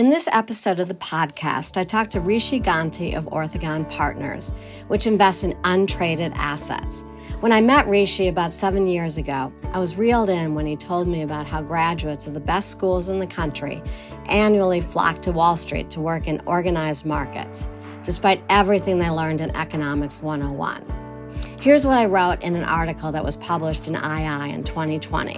In this episode of the podcast, I talked to Rishi Ganti of Orthogon Partners, which invests in untraded assets. When I met Rishi about seven years ago, I was reeled in when he told me about how graduates of the best schools in the country annually flock to Wall Street to work in organized markets, despite everything they learned in Economics 101. Here's what I wrote in an article that was published in II in 2020.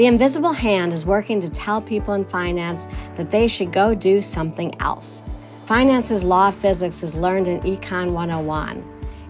The invisible hand is working to tell people in finance that they should go do something else. Finance's law of physics is learned in Econ 101.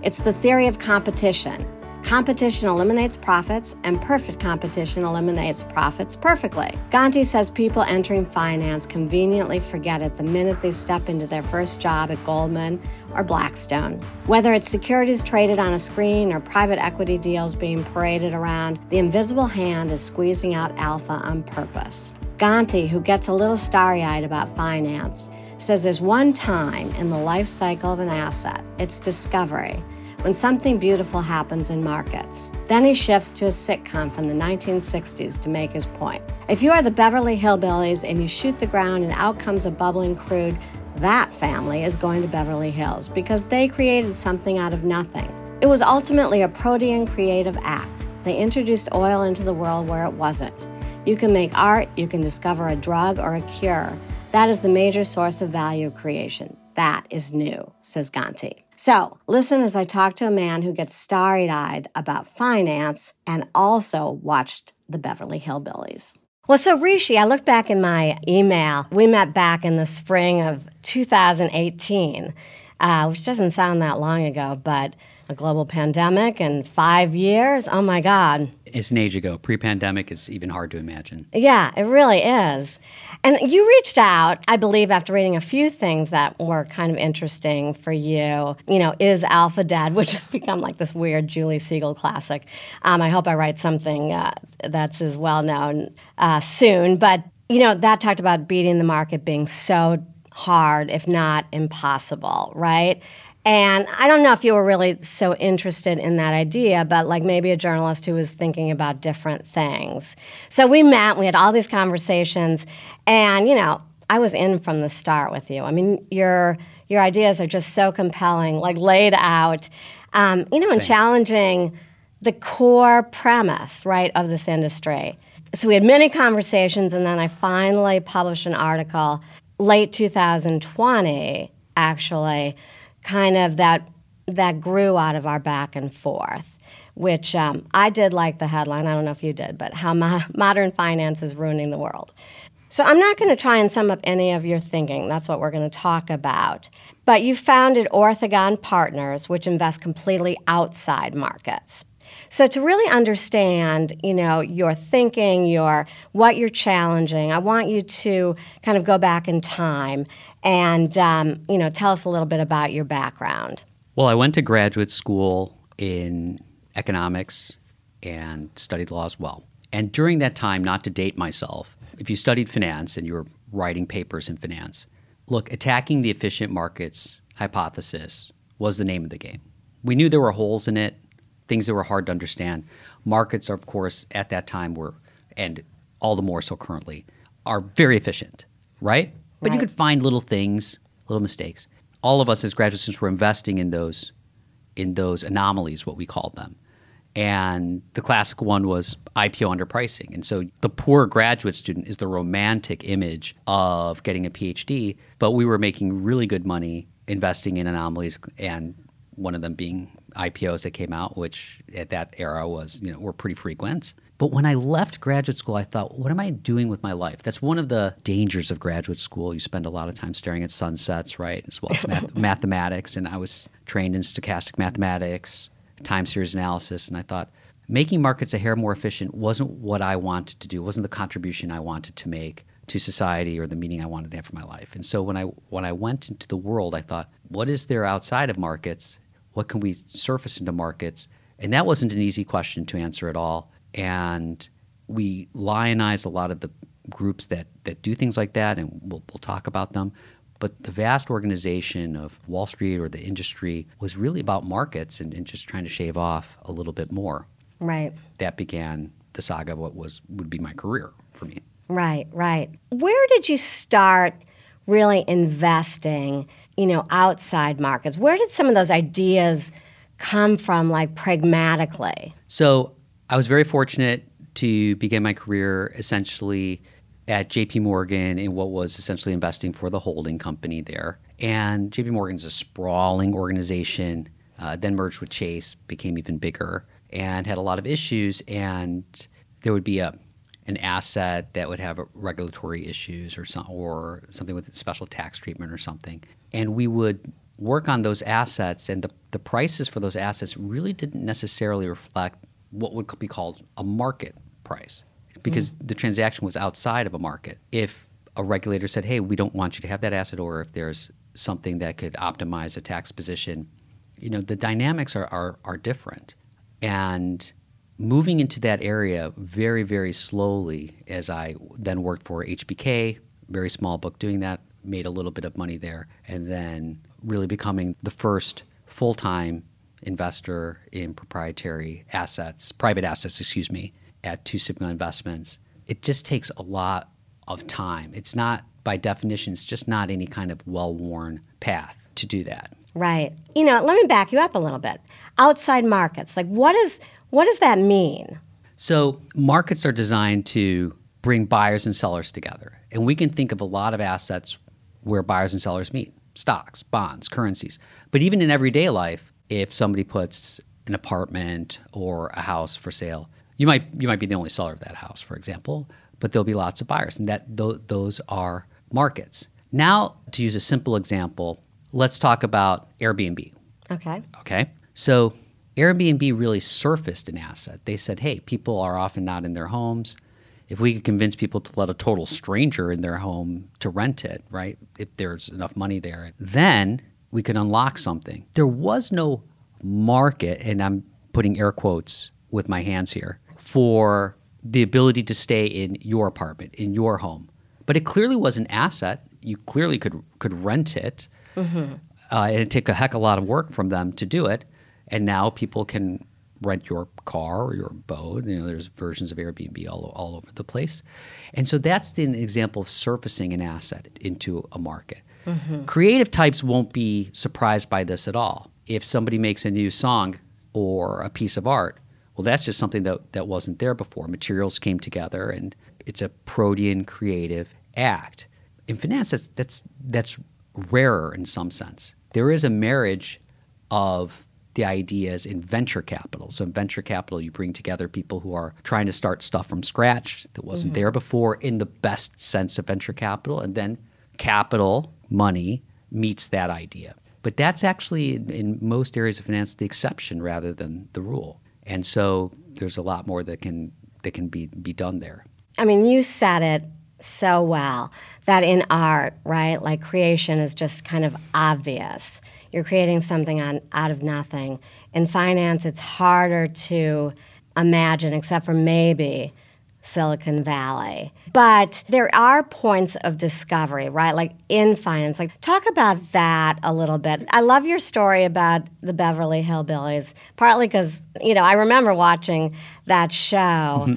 It's the theory of competition. Competition eliminates profits, and perfect competition eliminates profits perfectly. Ganti says people entering finance conveniently forget it the minute they step into their first job at Goldman or Blackstone. Whether it's securities traded on a screen or private equity deals being paraded around, the invisible hand is squeezing out alpha on purpose. Ganti, who gets a little starry eyed about finance, says there's one time in the life cycle of an asset, its discovery when something beautiful happens in markets. Then he shifts to a sitcom from the 1960s to make his point. If you are the Beverly Hillbillies and you shoot the ground and out comes a bubbling crude, that family is going to Beverly Hills because they created something out of nothing. It was ultimately a protean creative act. They introduced oil into the world where it wasn't. You can make art, you can discover a drug or a cure. That is the major source of value creation. That is new, says Ganti. So, listen as I talk to a man who gets starry eyed about finance and also watched the Beverly Hillbillies. Well, so Rishi, I looked back in my email. We met back in the spring of 2018, uh, which doesn't sound that long ago, but a global pandemic in five years. Oh my God. It's an age ago. Pre pandemic is even hard to imagine. Yeah, it really is. And you reached out, I believe, after reading a few things that were kind of interesting for you. You know, is Alpha Dead, which has become like this weird Julie Segal classic. Um, I hope I write something uh, that's as well known uh, soon. But, you know, that talked about beating the market being so hard, if not impossible, right? And I don't know if you were really so interested in that idea, but like maybe a journalist who was thinking about different things. So we met, we had all these conversations, and you know, I was in from the start with you. I mean, your your ideas are just so compelling, like laid out, um, you know, and Thanks. challenging the core premise, right, of this industry. So we had many conversations, and then I finally published an article late 2020, actually kind of that that grew out of our back and forth which um, i did like the headline. I don't know if you did but how mo- modern finance is ruining the world. So i'm not going to try and sum up any of your thinking. That's what we're going to talk about. But you founded orthogon partners which invest completely outside markets. So to really understand, you know, your thinking, your what you're challenging, I want you to kind of go back in time and um, you know tell us a little bit about your background. Well, I went to graduate school in economics and studied law as well. And during that time, not to date myself, if you studied finance and you were writing papers in finance, look, attacking the efficient markets hypothesis was the name of the game. We knew there were holes in it, things that were hard to understand. Markets, of course, at that time were, and all the more so currently, are very efficient, right? But you could find little things, little mistakes. All of us as graduate students were investing in those, in those anomalies, what we called them. And the classic one was IPO underpricing. And so the poor graduate student is the romantic image of getting a PhD, but we were making really good money investing in anomalies and one of them being IPOs that came out, which at that era was, you know, were pretty frequent. But when I left graduate school, I thought, what am I doing with my life? That's one of the dangers of graduate school. You spend a lot of time staring at sunsets, right? As well as math- mathematics. And I was trained in stochastic mathematics, time series analysis. And I thought, making markets a hair more efficient wasn't what I wanted to do, wasn't the contribution I wanted to make to society or the meaning I wanted to have for my life. And so when I when I went into the world, I thought, what is there outside of markets? What can we surface into markets? And that wasn't an easy question to answer at all. And we lionize a lot of the groups that, that do things like that, and we'll, we'll talk about them. But the vast organization of Wall Street or the industry was really about markets and, and just trying to shave off a little bit more. Right. That began the saga of what was would be my career for me. Right, right. Where did you start really investing, you know, outside markets? Where did some of those ideas come from, like pragmatically? So I was very fortunate to begin my career essentially at JP Morgan in what was essentially investing for the holding company there. And JP Morgan is a sprawling organization, uh, then merged with Chase, became even bigger, and had a lot of issues. And there would be a an asset that would have regulatory issues or some, or something with special tax treatment or something. And we would work on those assets, and the, the prices for those assets really didn't necessarily reflect what would be called a market price because mm. the transaction was outside of a market. If a regulator said, hey, we don't want you to have that asset, or if there's something that could optimize a tax position, you know, the dynamics are, are, are different. And moving into that area very, very slowly as I then worked for HBK, very small book doing that, made a little bit of money there, and then really becoming the first full time investor in proprietary assets, private assets, excuse me, at Two Sigma Investments. It just takes a lot of time. It's not, by definition, it's just not any kind of well worn path to do that. Right. You know, let me back you up a little bit. Outside markets, like what is what does that mean? So, markets are designed to bring buyers and sellers together. And we can think of a lot of assets where buyers and sellers meet stocks, bonds, currencies. But even in everyday life, if somebody puts an apartment or a house for sale, you might you might be the only seller of that house, for example, but there'll be lots of buyers, and that th- those are markets. Now, to use a simple example, let's talk about Airbnb. Okay. Okay. So Airbnb really surfaced an asset. They said, hey, people are often not in their homes. If we could convince people to let a total stranger in their home to rent it, right, if there's enough money there, then we could unlock something. There was no market, and I'm putting air quotes with my hands here, for the ability to stay in your apartment, in your home. But it clearly was an asset. You clearly could could rent it. Mm-hmm. Uh, and it took a heck of a lot of work from them to do it. And now people can rent your car or your boat. You know, there's versions of Airbnb all, all over the place. And so that's an example of surfacing an asset into a market. Mm-hmm. Creative types won't be surprised by this at all. If somebody makes a new song or a piece of art, well, that's just something that, that wasn't there before. Materials came together and it's a protean creative act. In finance, that's, that's, that's rarer in some sense. There is a marriage of the ideas in venture capital. So in venture capital, you bring together people who are trying to start stuff from scratch that wasn't mm-hmm. there before in the best sense of venture capital, and then capital money meets that idea. But that's actually in, in most areas of finance the exception rather than the rule. And so there's a lot more that can that can be be done there. I mean, you said it so well that in art, right, like creation is just kind of obvious you're creating something on, out of nothing. In finance, it's harder to imagine, except for maybe Silicon Valley. But there are points of discovery, right? Like in finance. Like talk about that a little bit. I love your story about the Beverly Hillbillies, partly because, you know, I remember watching that show. Mm-hmm.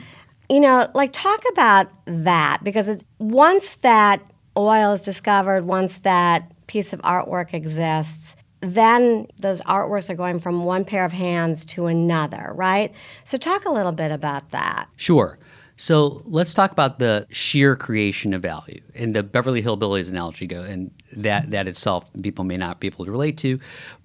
You know, like talk about that because it, once that oil is discovered, once that piece of artwork exists, then those artworks are going from one pair of hands to another, right? So, talk a little bit about that. Sure. So let's talk about the sheer creation of value and the Beverly Hillbillies analogy go, and that that itself people may not be able to relate to,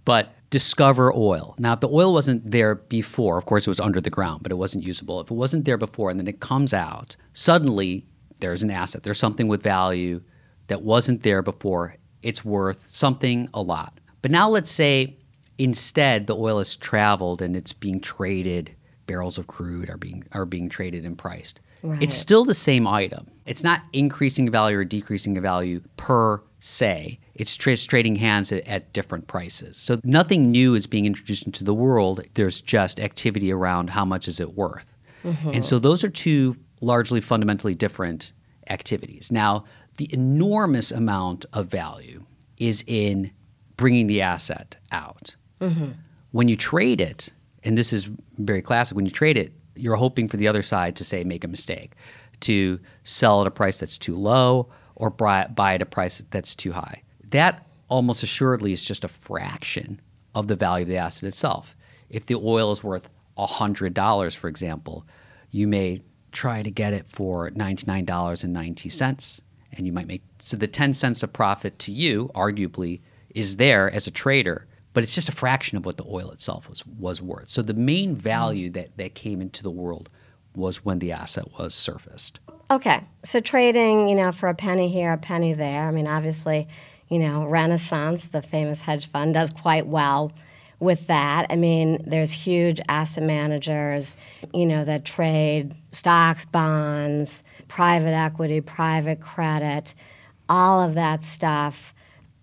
but discover oil. Now, if the oil wasn't there before, of course it was under the ground, but it wasn't usable. If it wasn't there before and then it comes out, suddenly there's an asset. There's something with value that wasn't there before. It's worth something a lot. But now let's say instead the oil has traveled and it's being traded, barrels of crude are being are being traded and priced. Right. It's still the same item. It's not increasing value or decreasing value per se. It's tra- trading hands at, at, different prices. So nothing new is being introduced into the world. There's just activity around how much is it worth. Mm-hmm. And so those are two largely fundamentally different activities. Now, the enormous amount of value is in bringing the asset out. Mm-hmm. When you trade it, and this is very classic, when you trade it, you're hoping for the other side to say make a mistake, to sell at a price that's too low or buy, buy at a price that's too high. That almost assuredly is just a fraction of the value of the asset itself. If the oil is worth $100, for example, you may try to get it for $99.90 and you might make so the 10 cents of profit to you arguably is there as a trader but it's just a fraction of what the oil itself was was worth so the main value that that came into the world was when the asset was surfaced okay so trading you know for a penny here a penny there i mean obviously you know renaissance the famous hedge fund does quite well with that. I mean, there's huge asset managers, you know, that trade stocks, bonds, private equity, private credit, all of that stuff.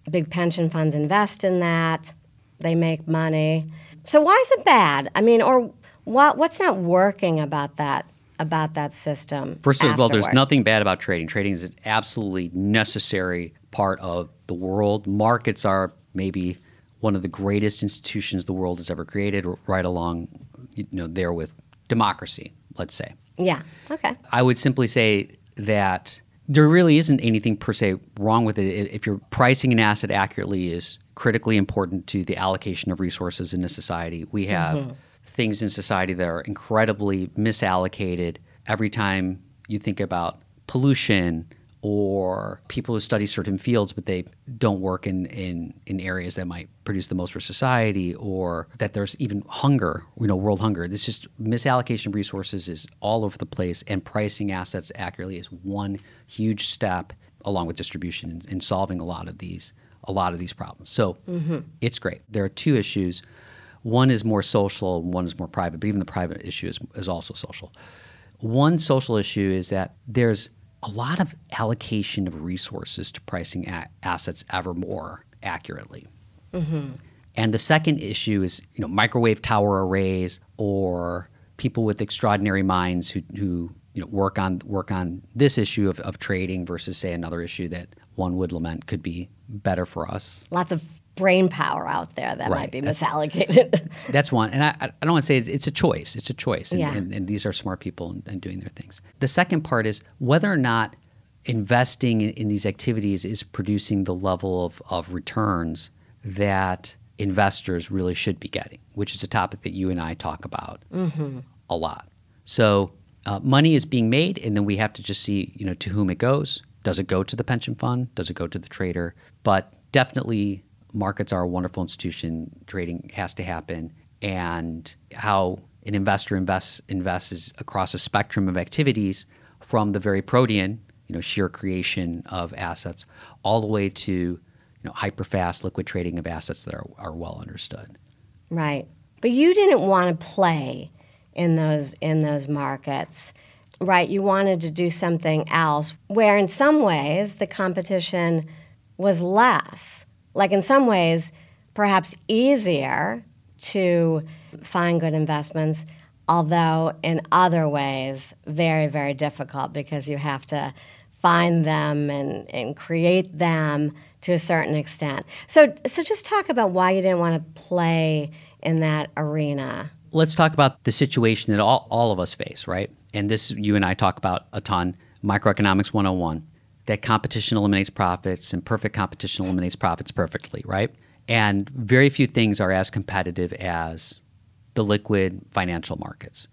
Big pension funds invest in that. They make money. So why is it bad? I mean, or what what's not working about that about that system? First of all, there's nothing bad about trading. Trading is an absolutely necessary part of the world. Markets are maybe one of the greatest institutions the world has ever created, right along, you know, there with democracy. Let's say. Yeah. Okay. I would simply say that there really isn't anything per se wrong with it. If you're pricing an asset accurately, is critically important to the allocation of resources in a society. We have mm-hmm. things in society that are incredibly misallocated. Every time you think about pollution or people who study certain fields but they don't work in, in, in areas that might produce the most for society or that there's even hunger you know world hunger. This just misallocation of resources is all over the place and pricing assets accurately is one huge step along with distribution in, in solving a lot of these a lot of these problems. So mm-hmm. it's great. There are two issues. One is more social and one is more private but even the private issue is, is also social. One social issue is that there's a lot of allocation of resources to pricing a- assets ever more accurately. Mm-hmm. And the second issue is, you know, microwave tower arrays or people with extraordinary minds who, who you know, work on work on this issue of, of trading versus say another issue that one would lament could be better for us. Lots of brain power out there that right. might be misallocated. that's one. And I, I don't want to say it's a choice. It's a choice. And, yeah. and, and these are smart people and, and, doing their things. The second part is whether or not investing in, in, these activities is producing the level of, of returns that investors really should be getting, which is a topic that you and I talk about mm-hmm. a lot. So uh, money is being made, and then we have to just see, you know, to whom it goes. Does it go to the pension fund? Does it go to the trader? But definitely markets are a wonderful institution. Trading has to happen, and how an investor invests invests is across a spectrum of activities, from the very protean, you know, sheer creation of assets, all the way to you know hyper fast liquid trading of assets that are, are well understood. Right, but you didn't want to play in those in those markets right? You wanted to do something else where, in some ways, the competition was less like in some ways, perhaps easier to find good investments, although in other ways, very, very difficult because you have to find them and, and create them to a certain extent. So, so just talk about why you didn't want to play in that arena. Let's talk about the situation that all, all of us face, right? And this you and I talk about a ton, Microeconomics 101 that competition eliminates profits and perfect competition eliminates profits perfectly, right? And very few things are as competitive as the liquid financial markets.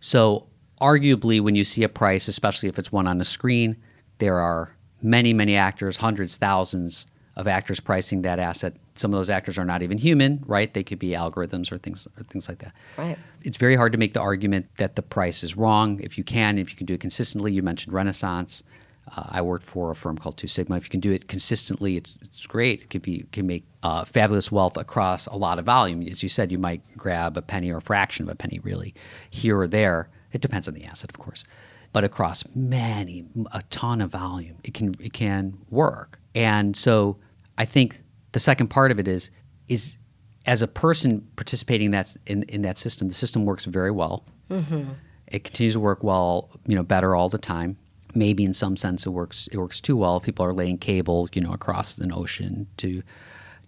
So, arguably, when you see a price, especially if it's one on a screen, there are many, many actors, hundreds, thousands of actors pricing that asset. Some of those actors are not even human, right? They could be algorithms or things or things like that. Right. It's very hard to make the argument that the price is wrong if you can, if you can do it consistently. You mentioned Renaissance. Uh, I worked for a firm called Two Sigma. If you can do it consistently, it's, it's great. It could be can make uh, fabulous wealth across a lot of volume. As you said, you might grab a penny or a fraction of a penny, really, here or there. It depends on the asset, of course, but across many, a ton of volume, it can it can work. And so, I think the second part of it is is as a person participating in that in, in that system, the system works very well. Mm-hmm. It continues to work well, you know, better all the time maybe in some sense it works it works too well. if People are laying cable, you know, across an ocean to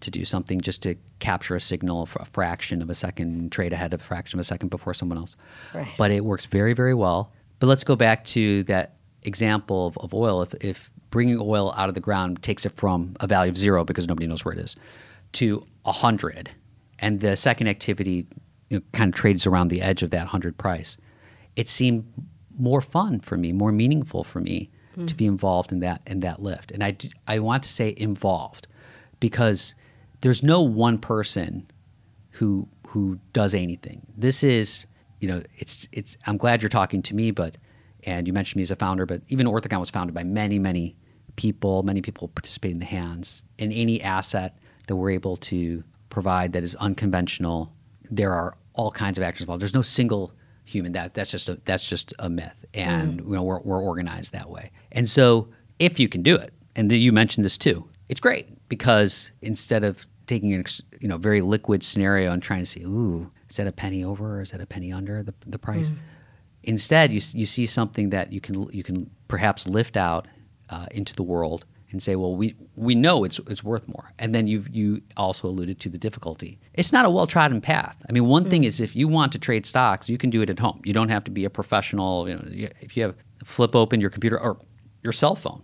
to do something just to capture a signal for a fraction of a second, trade ahead of a fraction of a second before someone else. Right. But it works very, very well. But let's go back to that example of, of oil, if, if bringing oil out of the ground takes it from a value of zero because nobody knows where it is to a hundred, and the second activity you know, kind of trades around the edge of that hundred price, it seemed more fun for me, more meaningful for me mm. to be involved in that in that lift. And I I want to say involved because there's no one person who who does anything. This is you know it's it's I'm glad you're talking to me, but and you mentioned me as a founder, but even Orthogon was founded by many many people. Many people participate in the hands. In any asset that we're able to provide that is unconventional, there are all kinds of actors involved. There's no single human. That that's just a that's just a myth, and mm. you know we're, we're organized that way. And so if you can do it, and you mentioned this too, it's great because instead of taking an you know very liquid scenario and trying to see, ooh, is that a penny over or is that a penny under the the price? Mm. Instead, you you see something that you can you can perhaps lift out uh, into the world and say, well, we, we know it's, it's worth more. And then you you also alluded to the difficulty. It's not a well trodden path. I mean, one mm-hmm. thing is if you want to trade stocks, you can do it at home. You don't have to be a professional. You know, if you have flip open your computer or your cell phone,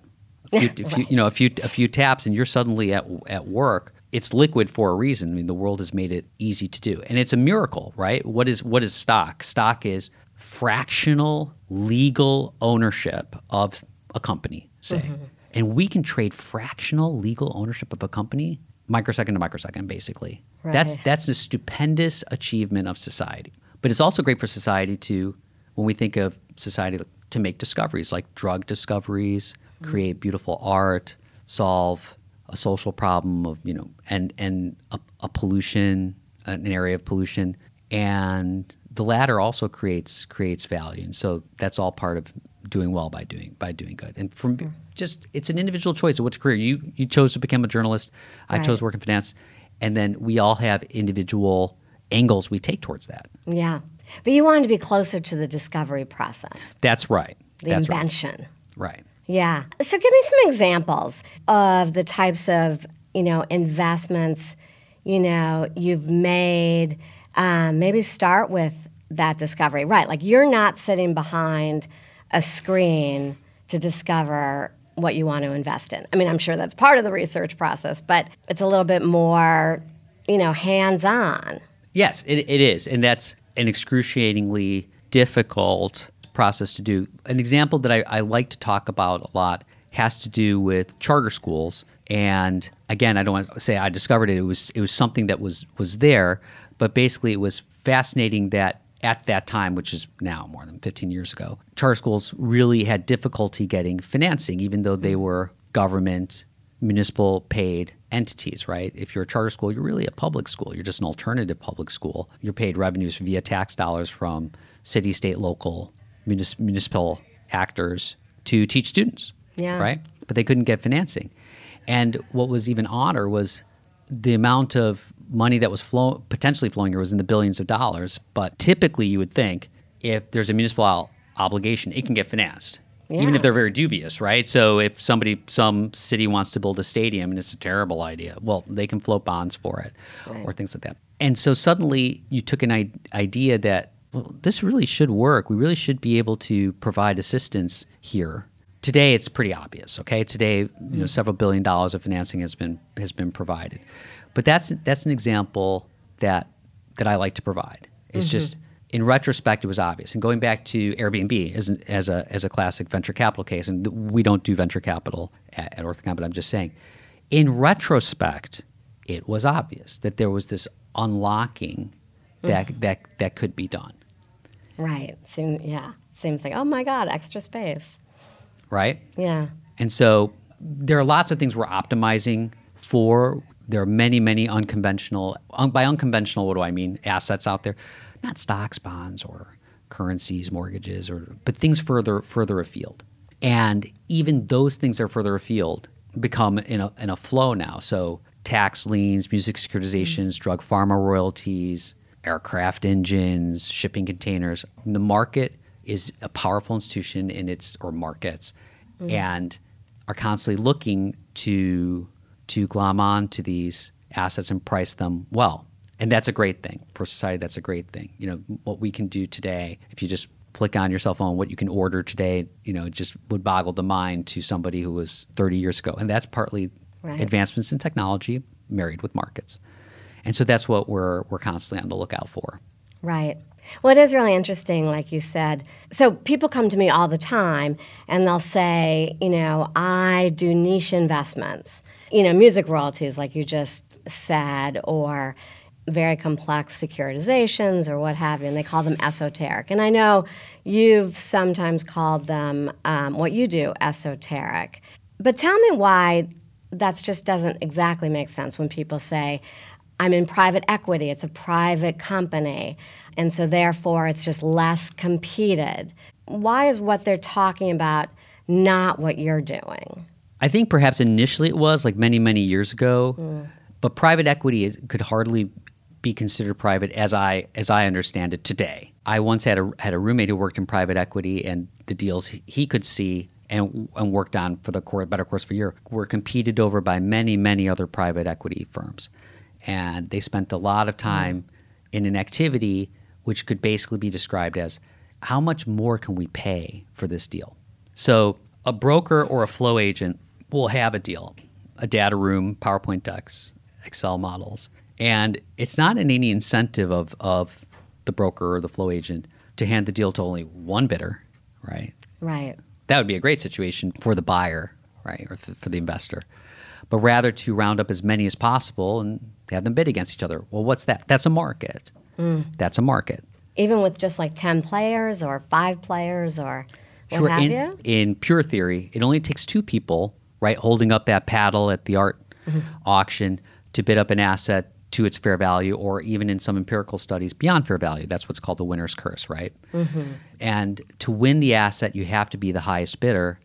a few, right. few, you know, a few a few taps, and you're suddenly at at work. It's liquid for a reason. I mean, the world has made it easy to do, and it's a miracle, right? What is what is stock? Stock is fractional legal ownership of a company, say. Mm-hmm and we can trade fractional legal ownership of a company microsecond to microsecond basically. Right. that's that's a stupendous achievement of society. But it's also great for society to when we think of society to make discoveries like drug discoveries mm-hmm. create beautiful art solve a social problem of you know and and a, a pollution an area of pollution. And the latter also creates creates value. And so that's all part of doing well by doing by doing good. And from mm-hmm just it's an individual choice of what career you you chose to become a journalist. I right. chose to work in finance, and then we all have individual angles we take towards that. Yeah, but you wanted to be closer to the discovery process. That's right. The That's invention. Right. right. Yeah. So give me some examples of the types of you know investments you know you've made. Um, maybe start with that discovery. Right. Like you're not sitting behind a screen to discover what you want to invest in. I mean, I'm sure that's part of the research process, but it's a little bit more, you know, hands on. Yes, it, it is. And that's an excruciatingly difficult process to do. An example that I, I like to talk about a lot has to do with charter schools. And again, I don't want to say I discovered it. It was it was something that was was there, but basically it was fascinating that at that time, which is now more than 15 years ago, charter schools really had difficulty getting financing, even though they were government, municipal paid entities, right? If you're a charter school, you're really a public school. You're just an alternative public school. You're paid revenues via tax dollars from city, state, local, municipal actors to teach students, yeah. right? But they couldn't get financing. And what was even odder was the amount of money that was flow, potentially flowing here was in the billions of dollars. But typically, you would think if there's a municipal obligation, it can get financed. Yeah. Even if they're very dubious, right? So if somebody, some city wants to build a stadium and it's a terrible idea, well, they can float bonds for it right. or things like that. And so suddenly you took an I- idea that, well, this really should work. We really should be able to provide assistance here. Today it's pretty obvious, okay? Today, you know, mm. several billion dollars of financing has been has been provided. But that's that's an example that that I like to provide. It's mm-hmm. just in retrospect, it was obvious. And going back to Airbnb as, an, as a as a classic venture capital case, and we don't do venture capital at, at Orthogon, but I'm just saying, in retrospect, it was obvious that there was this unlocking that mm-hmm. that that could be done. Right. Seem, yeah. Seems like oh my god, extra space. Right. Yeah. And so there are lots of things we're optimizing for there are many, many unconventional, un, by unconventional, what do I mean? Assets out there, not stocks, bonds, or currencies, mortgages, or but things further further afield. And even those things that are further afield become in a, in a flow now. So tax liens, music securitizations, mm-hmm. drug pharma royalties, aircraft engines, shipping containers. The market is a powerful institution in its or markets, mm-hmm. and are constantly looking to to glom on to these assets and price them well. And that's a great thing for society. That's a great thing. You know what we can do today. If you just click on your cell phone what you can order today, you know, just would boggle the mind to somebody who was 30 years ago. And that's partly Right. advancements in technology married with markets. And so that's what we're, we're constantly on the lookout for. Right. Well, it is really interesting, like you said. So people come to me all the time and they'll say, you know, I do niche investments, you know, music royalties, like you just said, or very complex securitizations or what have you, and they call them esoteric. And I know you've sometimes called them um, what you do esoteric. But tell me why that just doesn't exactly make sense when people say, I'm in private equity, it's a private company, and so therefore it's just less competed. Why is what they're talking about not what you're doing? I think perhaps initially it was like many, many years ago, mm. but private equity is, could hardly be considered private as I as I understand it today. I once had a had a roommate who worked in private equity, and the deals he- could see and and worked on for the core, better course for a year were competed over by many many other private equity firms, and they spent a lot of mm. time in an activity which could basically be described as how much more can we pay for this deal. So a broker or a flow agent will have a deal, a data room, PowerPoint decks, Excel models, and it's not in any incentive of, of the broker or the flow agent to hand the deal to only one bidder, right? Right. That would be a great situation for the buyer, right, or th- for the investor. But rather to round up as many as possible and have them bid against each other. Well, what's that? That's a market. That's a market. Even with just like 10 players or five players or what Sure. have in, you? in pure theory, it only takes two people, right, holding up that paddle at the art Mm-hmm. auction to bid up an asset to its fair value, or even in some empirical studies, beyond fair value. That's what's called the winner's curse, right? Mm-hmm. And to win the asset, you have to be the highest bidder.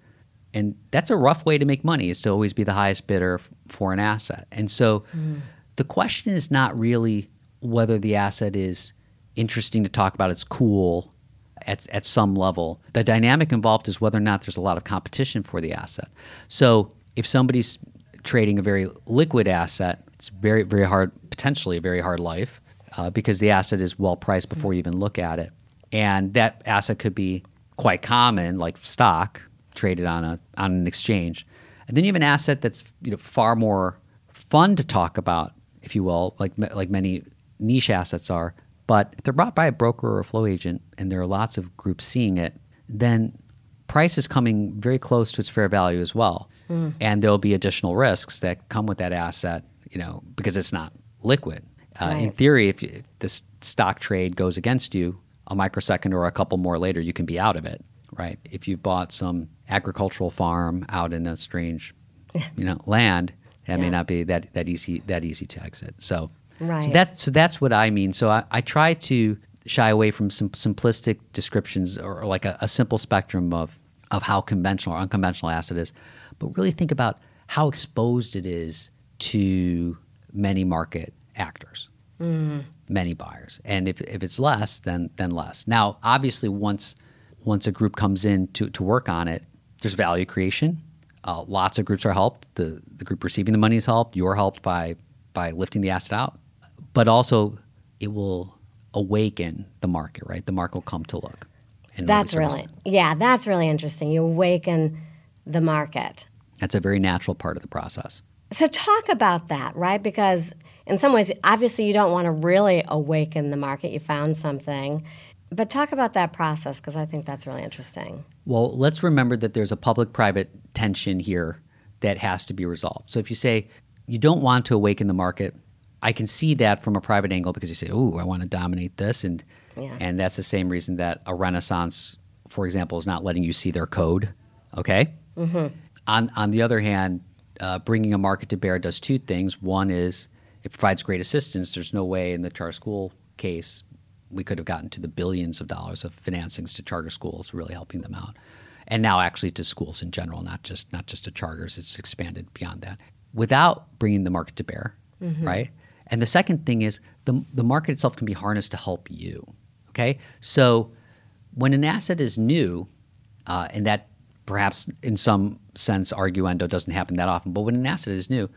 And that's a rough way to make money, is to always be the highest bidder f- for an asset. And so the question is not really whether the asset is interesting to talk about, it's cool, at, at some level. The dynamic involved is whether or not there's a lot of competition for the asset. So if somebody's trading a very liquid asset, it's very, very hard, potentially a very hard life uh, because the asset is well priced before you even look at it. And that asset could be quite common, like stock, traded on, a, on an exchange. And then you have an asset that's you know, far more fun to talk about, if you will, like, like many niche assets are. But if they're bought by a broker or a flow agent, and there are lots of groups seeing it, then price is coming very close to its fair value as well. And there'll be additional risks that come with that asset, you know, because it's not liquid. Uh, In theory, if, you, if this stock trade goes against you, a microsecond or a couple more later, you can be out of it, right? If you've bought some agricultural farm out in a strange, you know, land, that may not be that, that easy that easy to exit. So, so Right. that so that's what I mean. So I, I try to shy away from some simplistic descriptions or, or like a, a simple spectrum of of how conventional or unconventional asset is, but really think about how exposed it is to many market actors, many buyers, and if, if it's less, then then less. Now, obviously, once once a group comes in to, to work on it, there's value creation. Uh, lots of groups are helped. The the group receiving the money is helped. You're helped by by lifting the asset out, but also it will awaken the market. Right, the market will come to look. That's really, yeah, that's really interesting. You awaken the market. that's a very natural part of the process. So talk about that, right? Because in some ways, obviously, you don't want to really awaken the market. You found something, but talk about that process because I think that's really interesting. Well, let's remember that there's a public private tension here that has to be resolved. So if you say you don't want to awaken the market, I can see that from a private angle because you say, "Oh, I want to dominate this," and Yeah. and that's the same reason that a Renaissance, for example, is not letting you see their code. Okay. On on the other hand, uh, bringing a market to bear does two things. One is it provides great assistance. There's no way in the charter school case we could have gotten to the billions of dollars of financings to charter schools, really helping them out, and now actually to schools in general, not just not just to charters. It's expanded beyond that without bringing the market to bear, right? And the second thing is the the market itself can be harnessed to help you. Okay, so when an asset is new, uh, and that perhaps in some sense arguendo doesn't happen that often, but when an asset is new,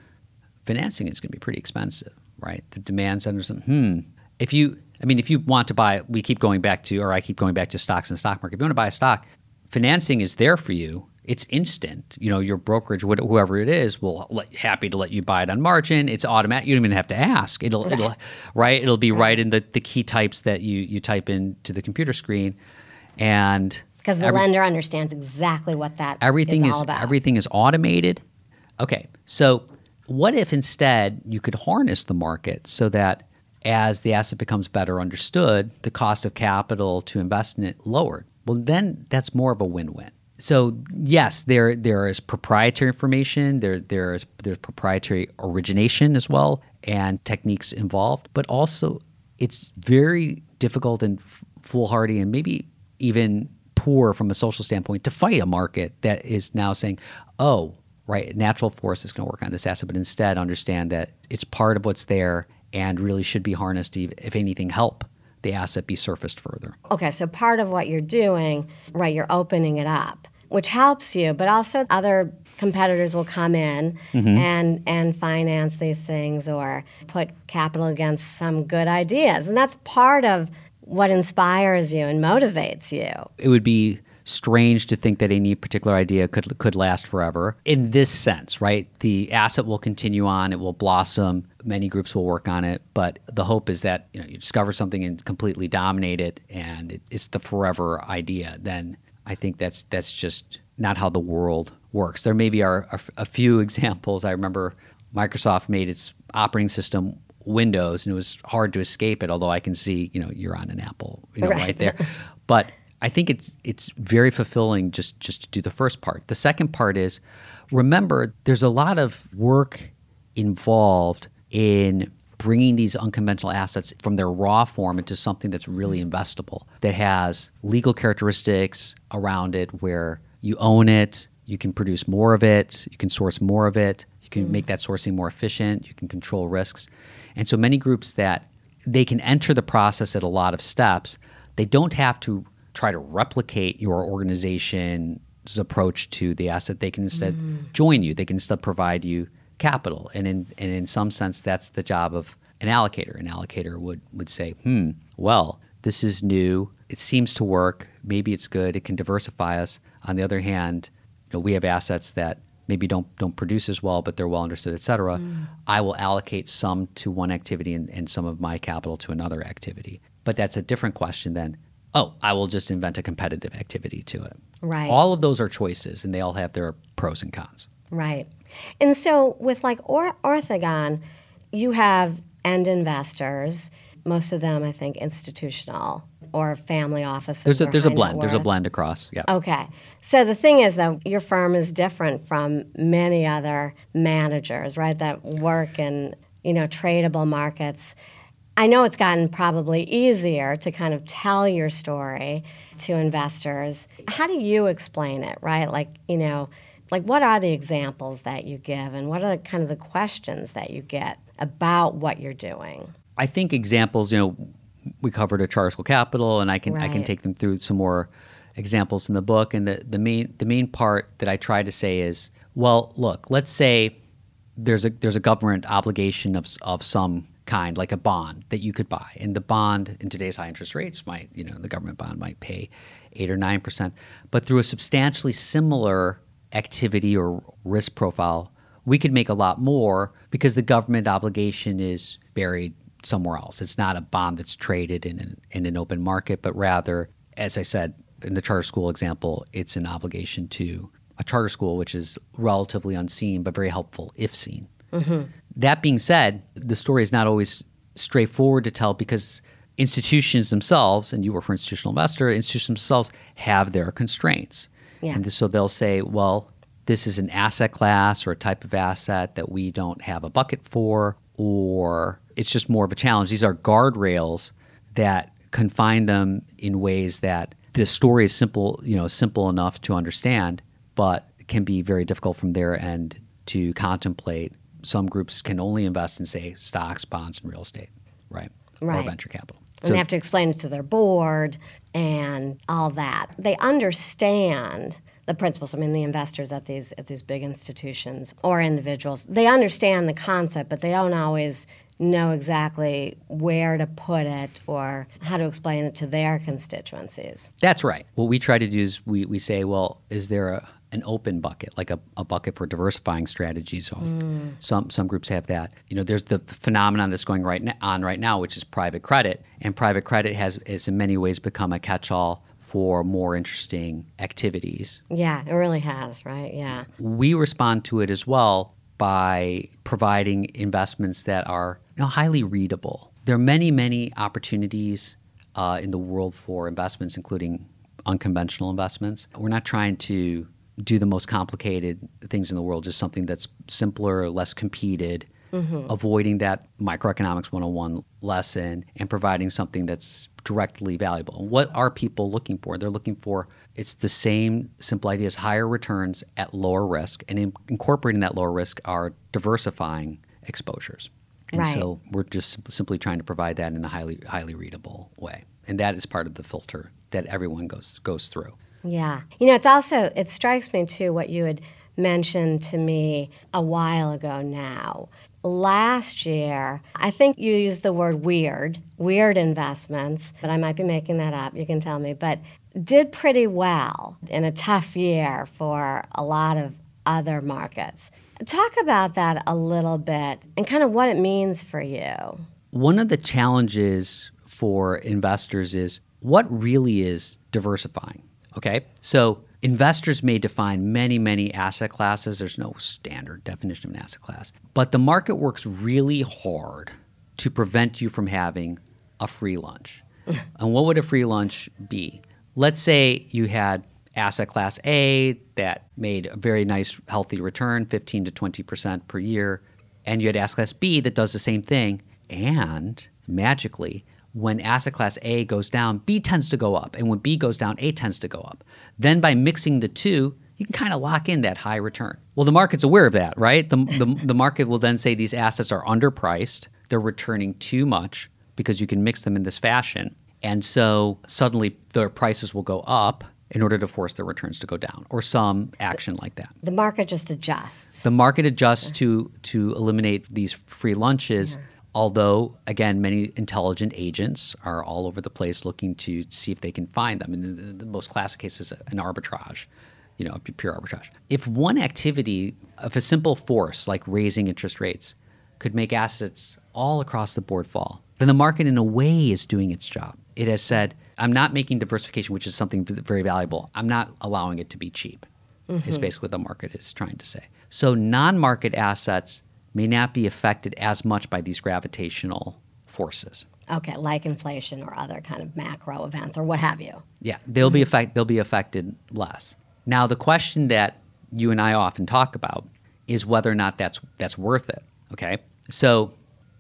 financing is going to be pretty expensive, right? The demand centers, hmm, if you I mean, if you want to buy, we keep going back to, or I keep going back to stocks and the stock market. If you want to buy a stock, financing is there for you. It's instant. You know, your brokerage, whoever it is, will let, happy to let you buy it on margin. It's automatic. You don't even have to ask. It'll, it'll, right? It'll be right in the, the key types that you you type into the computer screen, and because the every, lender understands exactly what that everything is, is everything is automated. Okay, so what if instead you could harness the market so that as the asset becomes better understood, the cost of capital to invest in it lowered? Well, then that's more of a win-win. So yes, there there is proprietary information. There there is there's proprietary origination as well and techniques involved, but also it's very difficult and foolhardy and maybe even poor from a social standpoint to fight a market that is now saying, oh, right, natural force is going to work on this asset, but instead understand that it's part of what's there and really should be harnessed to, if anything, help the asset be surfaced further. Okay, so part of what you're doing, right, you're opening it up, which helps you, but also other competitors will come in mm-hmm. and and finance these things or put capital against some good ideas. And that's part of what inspires you and motivates you. It would be strange to think that any particular idea could could last forever. In this sense, right? The asset will continue on, it will blossom, many groups will work on it, but the hope is that, you know, you discover something and completely dominate it and it, it's the forever idea. Then I think that's that's just not how the world works. There maybe are a, a few examples. I remember Microsoft made its operating system Windows, and it was hard to escape it. Although I can see, you know, you're on an Apple, you know, right, right there. but I think it's it's very fulfilling just just to do the first part. The second part is remember there's a lot of work involved in bringing these unconventional assets from their raw form into something that's really investable that has legal characteristics around it where you own it you can produce more of it you can source more of it you can mm. make that sourcing more efficient you can control risks and so many groups that they can enter the process at a lot of steps. They don't have to try to replicate your organization's approach to the asset. They can instead mm. join you. They can instead provide you capital. And in and in some sense, that's the job of an allocator. An allocator would would say, hmm, well, this is new. It seems to work. Maybe it's good. It can diversify us. On the other hand, you know, we have assets that maybe don't don't produce as well, but they're well understood, et cetera, mm. I will allocate some to one activity and, and some of my capital to another activity. But that's a different question than, oh, I will just invent a competitive activity to it. Right. All of those are choices, and they all have their pros and cons. Right. And so with like or- Orthogon, you have end investors, most of them, I think, institutional or family offices. There's a there's a blend. There's a blend across. Yeah. Okay. So the thing is though, your firm is different from many other managers, right? That work in you know tradable markets. I know it's gotten probably easier to kind of tell your story to investors. How do you explain it, right? Like, you know, like what are the examples that you give and what are the, kind of the questions that you get about what you're doing? I think examples, you know, we covered a charter school capital, and I can right. I can take them through some more examples in the book. And the, the main the main part that I try to say is, well, look, let's say there's a there's a government obligation of of some kind, like a bond that you could buy, and the bond in today's high interest rates might you know the government bond might pay eight or nine percent, but through a substantially similar activity or risk profile, we could make a lot more because the government obligation is buried somewhere else. It's not a bond that's traded in an, in an open market, but rather, as I said in the charter school example, it's an obligation to a charter school, which is relatively unseen but very helpful if seen. Mm-hmm. That being said, the story is not always straightforward to tell because institutions themselves, and you work for an institutional investor, institutions themselves have their constraints. Yeah. And so they'll say, well, this is an asset class or a type of asset that we don't have a bucket for, or it's just more of a challenge. These are guardrails that confine them in ways that the story is simple, you know, simple enough to understand, but can be very difficult from their end to contemplate. Some groups can only invest in, say, stocks, bonds, and real estate, right? Right. Or venture capital. And so, they have to explain it to their board and all that. They understand the principals, I mean the investors at these at these big institutions or individuals, they understand the concept, but they don't always know exactly where to put it or how to explain it to their constituencies. That's right. What we try to do is we, we say, well, is there a, an open bucket, like a, a bucket for diversifying strategies? Mm. Some some groups have that. You know, there's the phenomenon that's going right on right now, which is private credit, and private credit has, has in many ways become a catch-all for more interesting activities. Yeah, it really has, right? Yeah. We respond to it as well by providing investments that are you know, highly readable. There are many, many opportunities uh, in the world for investments, including unconventional investments. We're not trying to do the most complicated things in the world, just something that's simpler, less competed, mm-hmm. avoiding that microeconomics 101 lesson, and providing something that's directly valuable. what are people looking for? They're looking for it's the same simple idea as higher returns at lower risk, and in, incorporating that lower risk are diversifying exposures. And right. so we're just simply trying to provide that in a highly highly readable way, and that is part of the filter that everyone goes goes through. Yeah, you know, it's also it strikes me too what you had mentioned to me a while ago now. Last year, I think you used the word weird, weird investments, but I might be making that up. You can tell me. But did pretty well in a tough year for a lot of other markets. Talk about that a little bit and kind of what it means for you. One of the challenges for investors is what really is diversifying. Okay. So investors may define many, many asset classes. There's no standard definition of an asset class. But the market works really hard to prevent you from having a free lunch. and what would a free lunch be? Let's say you had asset class A that made a very nice, healthy return, 15 to 20% per year, and you had asset class B that does the same thing, and magically, when asset class A goes down, B tends to go up. And when B goes down, A tends to go up. Then by mixing the two, you can kind of lock in that high return. Well, the market's aware of that, right? The, the, the market will then say these assets are underpriced, they're returning too much because you can mix them in this fashion. And so suddenly their prices will go up in order to force their returns to go down or some action like that. The market just adjusts. The market adjusts to to eliminate these free lunches. Yeah although again many intelligent agents are all over the place looking to see if they can find them. And the, the most classic case is an arbitrage you know pure arbitrage. If one activity of a simple force like raising interest rates could make assets all across the board fall then the market in a way is doing its job. It has said i'm not making diversification which is something very valuable. I'm not allowing it to be cheap mm-hmm. is basically what the market is trying to say. So non-market assets may not be affected as much by these gravitational forces. Okay, like inflation or other kind of macro events or what have you. Yeah, they'll be mm-hmm. affect, they'll be affected less. Now, the question that you and I often talk about is whether or not that's that's worth it. Okay, so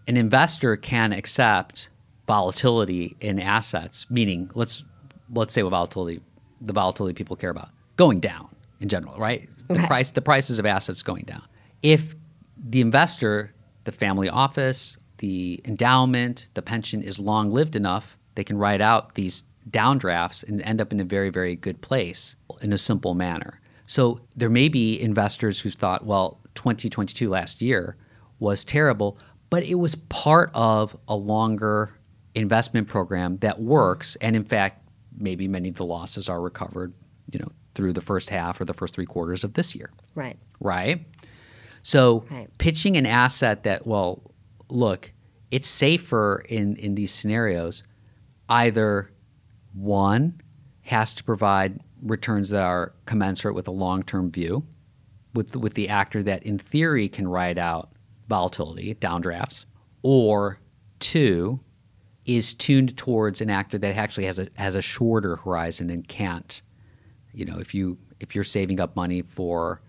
an investor can accept volatility in assets, meaning let's let's say what volatility the volatility people care about going down in general, right? The okay. price the prices of assets going down. If the investor, the family office, the endowment, the pension is long lived enough, they can write out these downdrafts and end up in a very, very good place in a simple manner. So there may be investors who thought, well, 2022 last year was terrible, but it was part of a longer investment program that works. And in fact, maybe many of the losses are recovered, you know, through the first half or the first three quarters of this year. Right. Right. So right. pitching an asset that, well, look, it's safer in, in these scenarios, either one has to provide returns that are commensurate with a long term view, with, with the actor that in theory can ride out volatility, downdrafts, or two is tuned towards an actor that actually has a has a shorter horizon and can't, you know, if you if you're saving up money for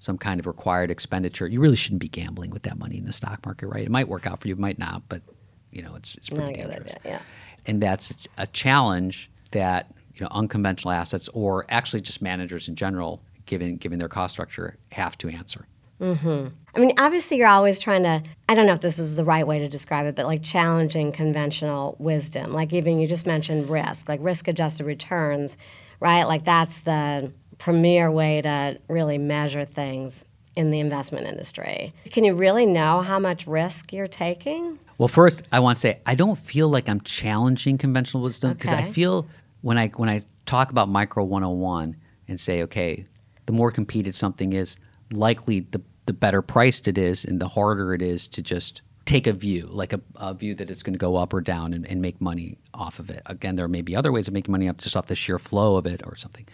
some kind of required expenditure, you really shouldn't be gambling with that money in the stock market, right? It might work out for you, it might not, but you know, it's, it's pretty dangerous. Idea, yeah. And that's a challenge that you know unconventional assets or actually just managers in general, given given their cost structure, have to answer. Mm-hmm. I mean, obviously, you're always trying to. I don't know if this is the right way to describe it, but like challenging conventional wisdom. Like even you just mentioned risk, like risk-adjusted returns, right? Like that's the premier way to really measure things in the investment industry. Can you really know how much risk you're taking? Well, first, I want to say I don't feel like I'm challenging conventional wisdom because I feel when I when I talk about micro 101 and say, okay, the more competed something is, likely the the better priced it is, and the harder it is to just take a view, like a, a view that it's going to go up or down and, and make money off of it. Again, there may be other ways of making money up just off the sheer flow of it or something.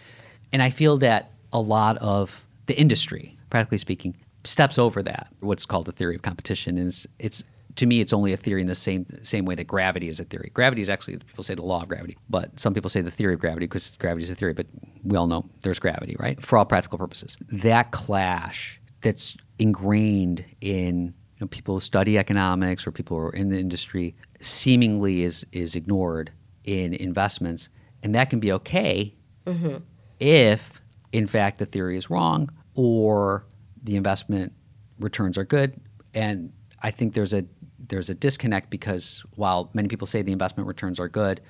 And I feel that a lot of the industry, practically speaking, steps over that, what's called the theory of competition. And it's, it's to me, it's only a theory in the same same way that gravity is a theory. Gravity is actually people say the law of gravity, but some people say the theory of gravity because gravity is a theory. But we all know there's gravity, right? For all practical purposes, that clash that's ingrained in you know, people who study economics or people who are in the industry seemingly is is ignored in investments, and that can be okay mm-hmm. If, in fact, the theory is wrong or the investment returns are good. And I think there's a there's a disconnect because while many people say the investment returns are good,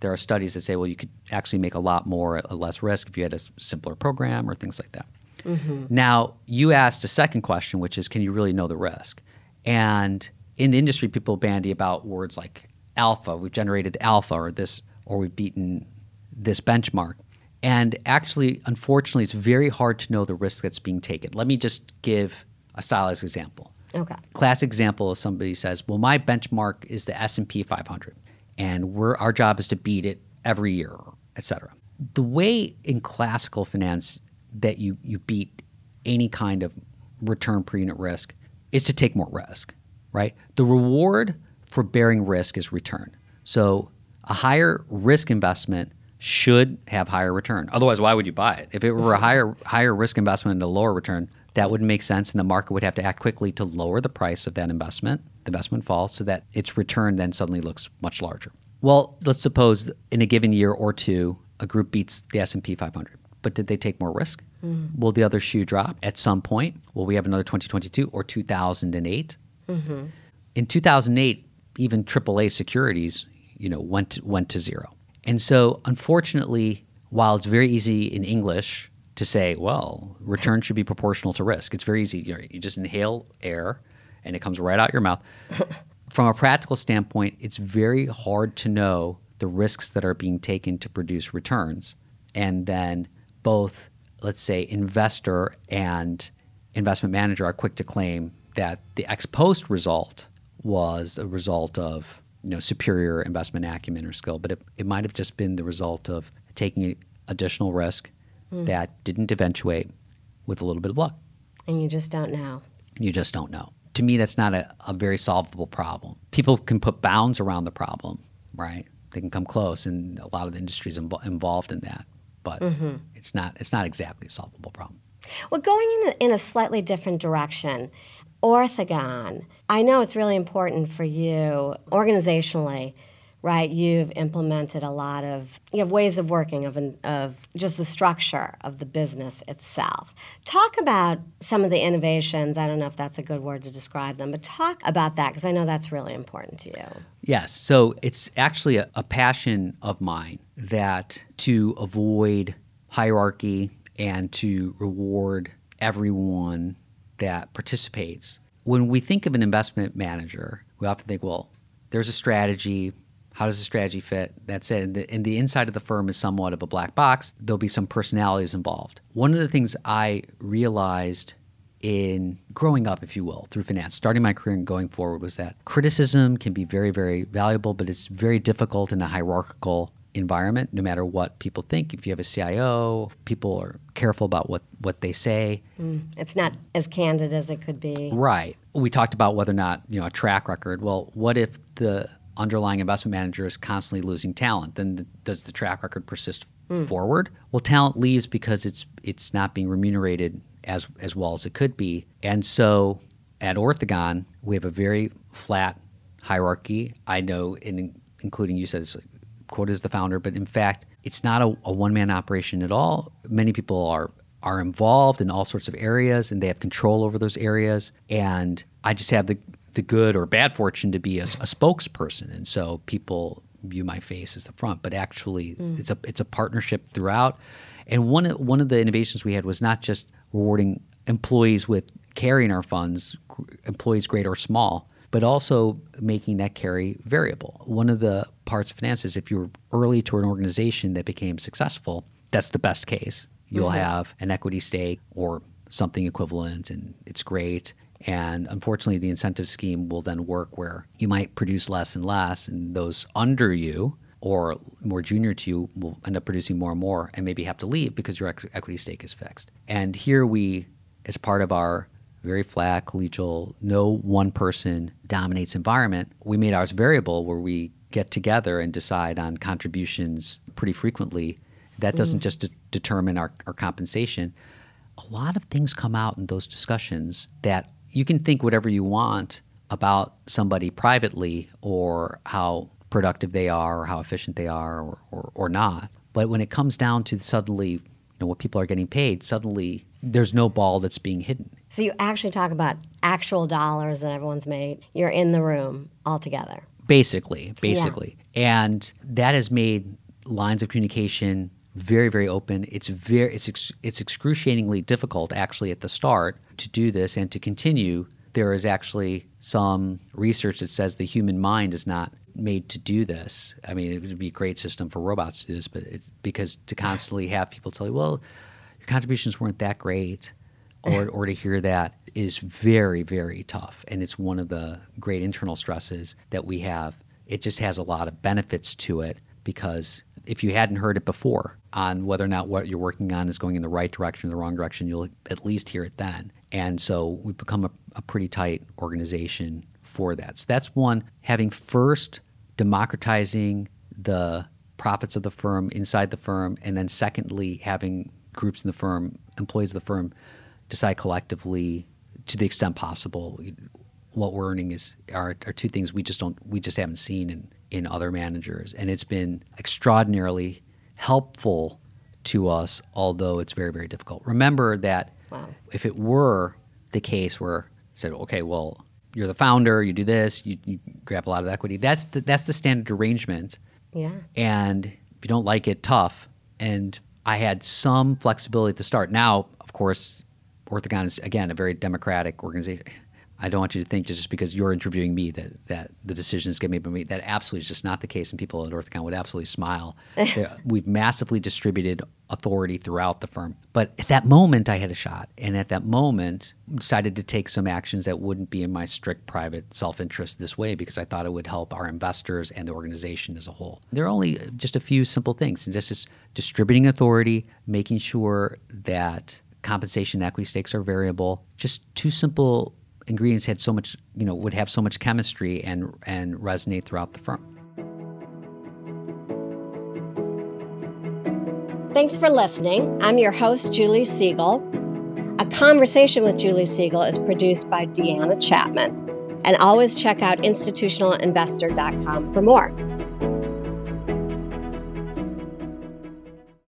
there are studies that say, well, you could actually make a lot more at less risk if you had a simpler program or things like that. Mm-hmm. Now, you asked a second question, which is, can you really know the risk? And in the industry, people bandy about words like alpha. We've generated alpha, or this, or we've beaten this benchmark. And actually, unfortunately, it's very hard to know the risk that's being taken. Let me just give a stylized example. Okay. Classic example is somebody says, "Well, my benchmark is the S and P 500, and we're our job is to beat it every year, etc." The way in classical finance that you you beat any kind of return per unit risk is to take more risk, right? The reward for bearing risk is return. So a higher risk investment should have higher return. Otherwise, why would you buy it? If it were a higher higher risk investment and a lower return, that wouldn't make sense, and the market would have to act quickly to lower the price of that investment. The investment falls so that its return then suddenly looks much larger. Well, let's suppose in a given year or two, a group beats the S and P 500, but did they take more risk? Mm-hmm. Will the other shoe drop at some point? Will we have another 2022 or 2008? Mm-hmm. in 2008, even AAA securities, you know, went went to zero. And so, unfortunately, while it's very easy in English to say, well, return should be proportional to risk, it's very easy. You, you just inhale air, and it comes right out your mouth. From a practical standpoint, it's very hard to know the risks that are being taken to produce returns, and then both, let's say, investor and investment manager are quick to claim that the ex post result was a result of you know superior investment acumen or skill, but it, it might have just been the result of taking additional risk hmm. that didn't eventuate with a little bit of luck. And you just don't know. You just don't know. To me, that's not a, a very solvable problem. People can put bounds around the problem, right? They can come close, and a lot of the industries invo- involved in that. But mm-hmm. it's not it's not exactly a solvable problem. Well, going in a, in a slightly different direction, Orthogon, I know it's really important for you organizationally, right? You've implemented a lot of you have ways of working of an, of just the structure of the business itself. Talk about some of the innovations. I don't know if that's a good word to describe them, but talk about that because I know that's really important to you. Yes. So it's actually a, a passion of mine that to avoid hierarchy and to reward everyone that participates. When we think of an investment manager, we often think, well, there's a strategy. How does the strategy fit? That's it. And the, and the inside of the firm is somewhat of a black box. There'll be some personalities involved. One of the things I realized in growing up, if you will, through finance, starting my career and going forward, was that criticism can be very, very valuable, but it's very difficult in a hierarchical environment, no matter what people think. If you have a CIO, people are careful about what, what they say. Mm, it's not as candid as it could be. Right. We talked about whether or not, you know, a track record. Well, what if the underlying investment manager is constantly losing talent? Then the, does the track record persist hmm. forward? Well, talent leaves because it's it's not being remunerated as as well as it could be. And so at Orthogon, we have a very flat hierarchy. I know in including you said it's like, quote as the founder, but in fact, it's not a, a one man operation at all. Many people are are involved in all sorts of areas and they have control over those areas. And I just have the the good or bad fortune to be a, a spokesperson, and so people view my face as the front, but actually mm. it's a it's a partnership throughout. And one of, one of the innovations we had was not just rewarding employees with carrying our funds, employees great or small, but also making that carry variable. One of the parts of finance is if you're early to an organization that became successful, that's the best case. You'll mm-hmm. have an equity stake or something equivalent, and it's great. And unfortunately, the incentive scheme will then work where you might produce less and less, and those under you or more junior to you will end up producing more and more and maybe have to leave because your equity stake is fixed. And here we, as part of our very flat, collegial, no one person dominates environment, we made ours variable where we get together and decide on contributions pretty frequently. That doesn't mm. just de- determine our, our compensation. A lot of things come out in those discussions that you can think whatever you want about somebody privately or how productive they are or how efficient they are or, or, or not. But when it comes down to suddenly you know what people are getting paid, suddenly there's no ball that's being hidden. So you actually talk about actual dollars that everyone's made. You're in the room all together. Basically, basically. Yeah. And that has made lines of communication very very open. It's very it's ex, it's excruciatingly difficult actually at the start to do this and to continue. There is actually some research that says the human mind is not made to do this. I mean, it would be a great system for robots to do this, but it's because to constantly have people tell you, well, your contributions weren't that great, or, or to hear that is very, very tough. And it's one of the great internal stresses that we have. It just has a lot of benefits to it because if you hadn't heard it before on whether or not what you're working on is going in the right direction or the wrong direction, you'll at least hear it then. And so we've become a, a pretty tight organization for that. So that's one, having first democratizing the profits of the firm inside the firm, and then secondly, having groups in the firm, employees of the firm, decide collectively to the extent possible what we're earning is are, are two things we just don't we just haven't seen in in other managers and it's been extraordinarily helpful to us although it's very very difficult remember that wow. if it were the case where said okay well you're the founder, you do this, you, you grab a lot of equity. That's the, that's the standard arrangement. Yeah. And if you don't like it, tough. And I had some flexibility at the start. Now, of course, Orthogon is again a very democratic organization. I don't want you to think just because you're interviewing me that, that the decisions get made by me. That absolutely is just not the case, and people at Orthogon would absolutely smile. We've massively distributed authority throughout the firm. But at that moment, I had a shot, and at that moment, decided to take some actions that wouldn't be in my strict private self-interest this way because I thought it would help our investors and the organization as a whole. There are only just a few simple things, and this is distributing authority, making sure that compensation equity stakes are variable. Just two simple ingredients had so much, you know, would have so much chemistry and and resonate throughout the firm. Thanks for listening. I'm your host, Julie Segal. A conversation with Julie Segal is produced by Deanna Chapman. And always check out institutionalinvestor.com for more.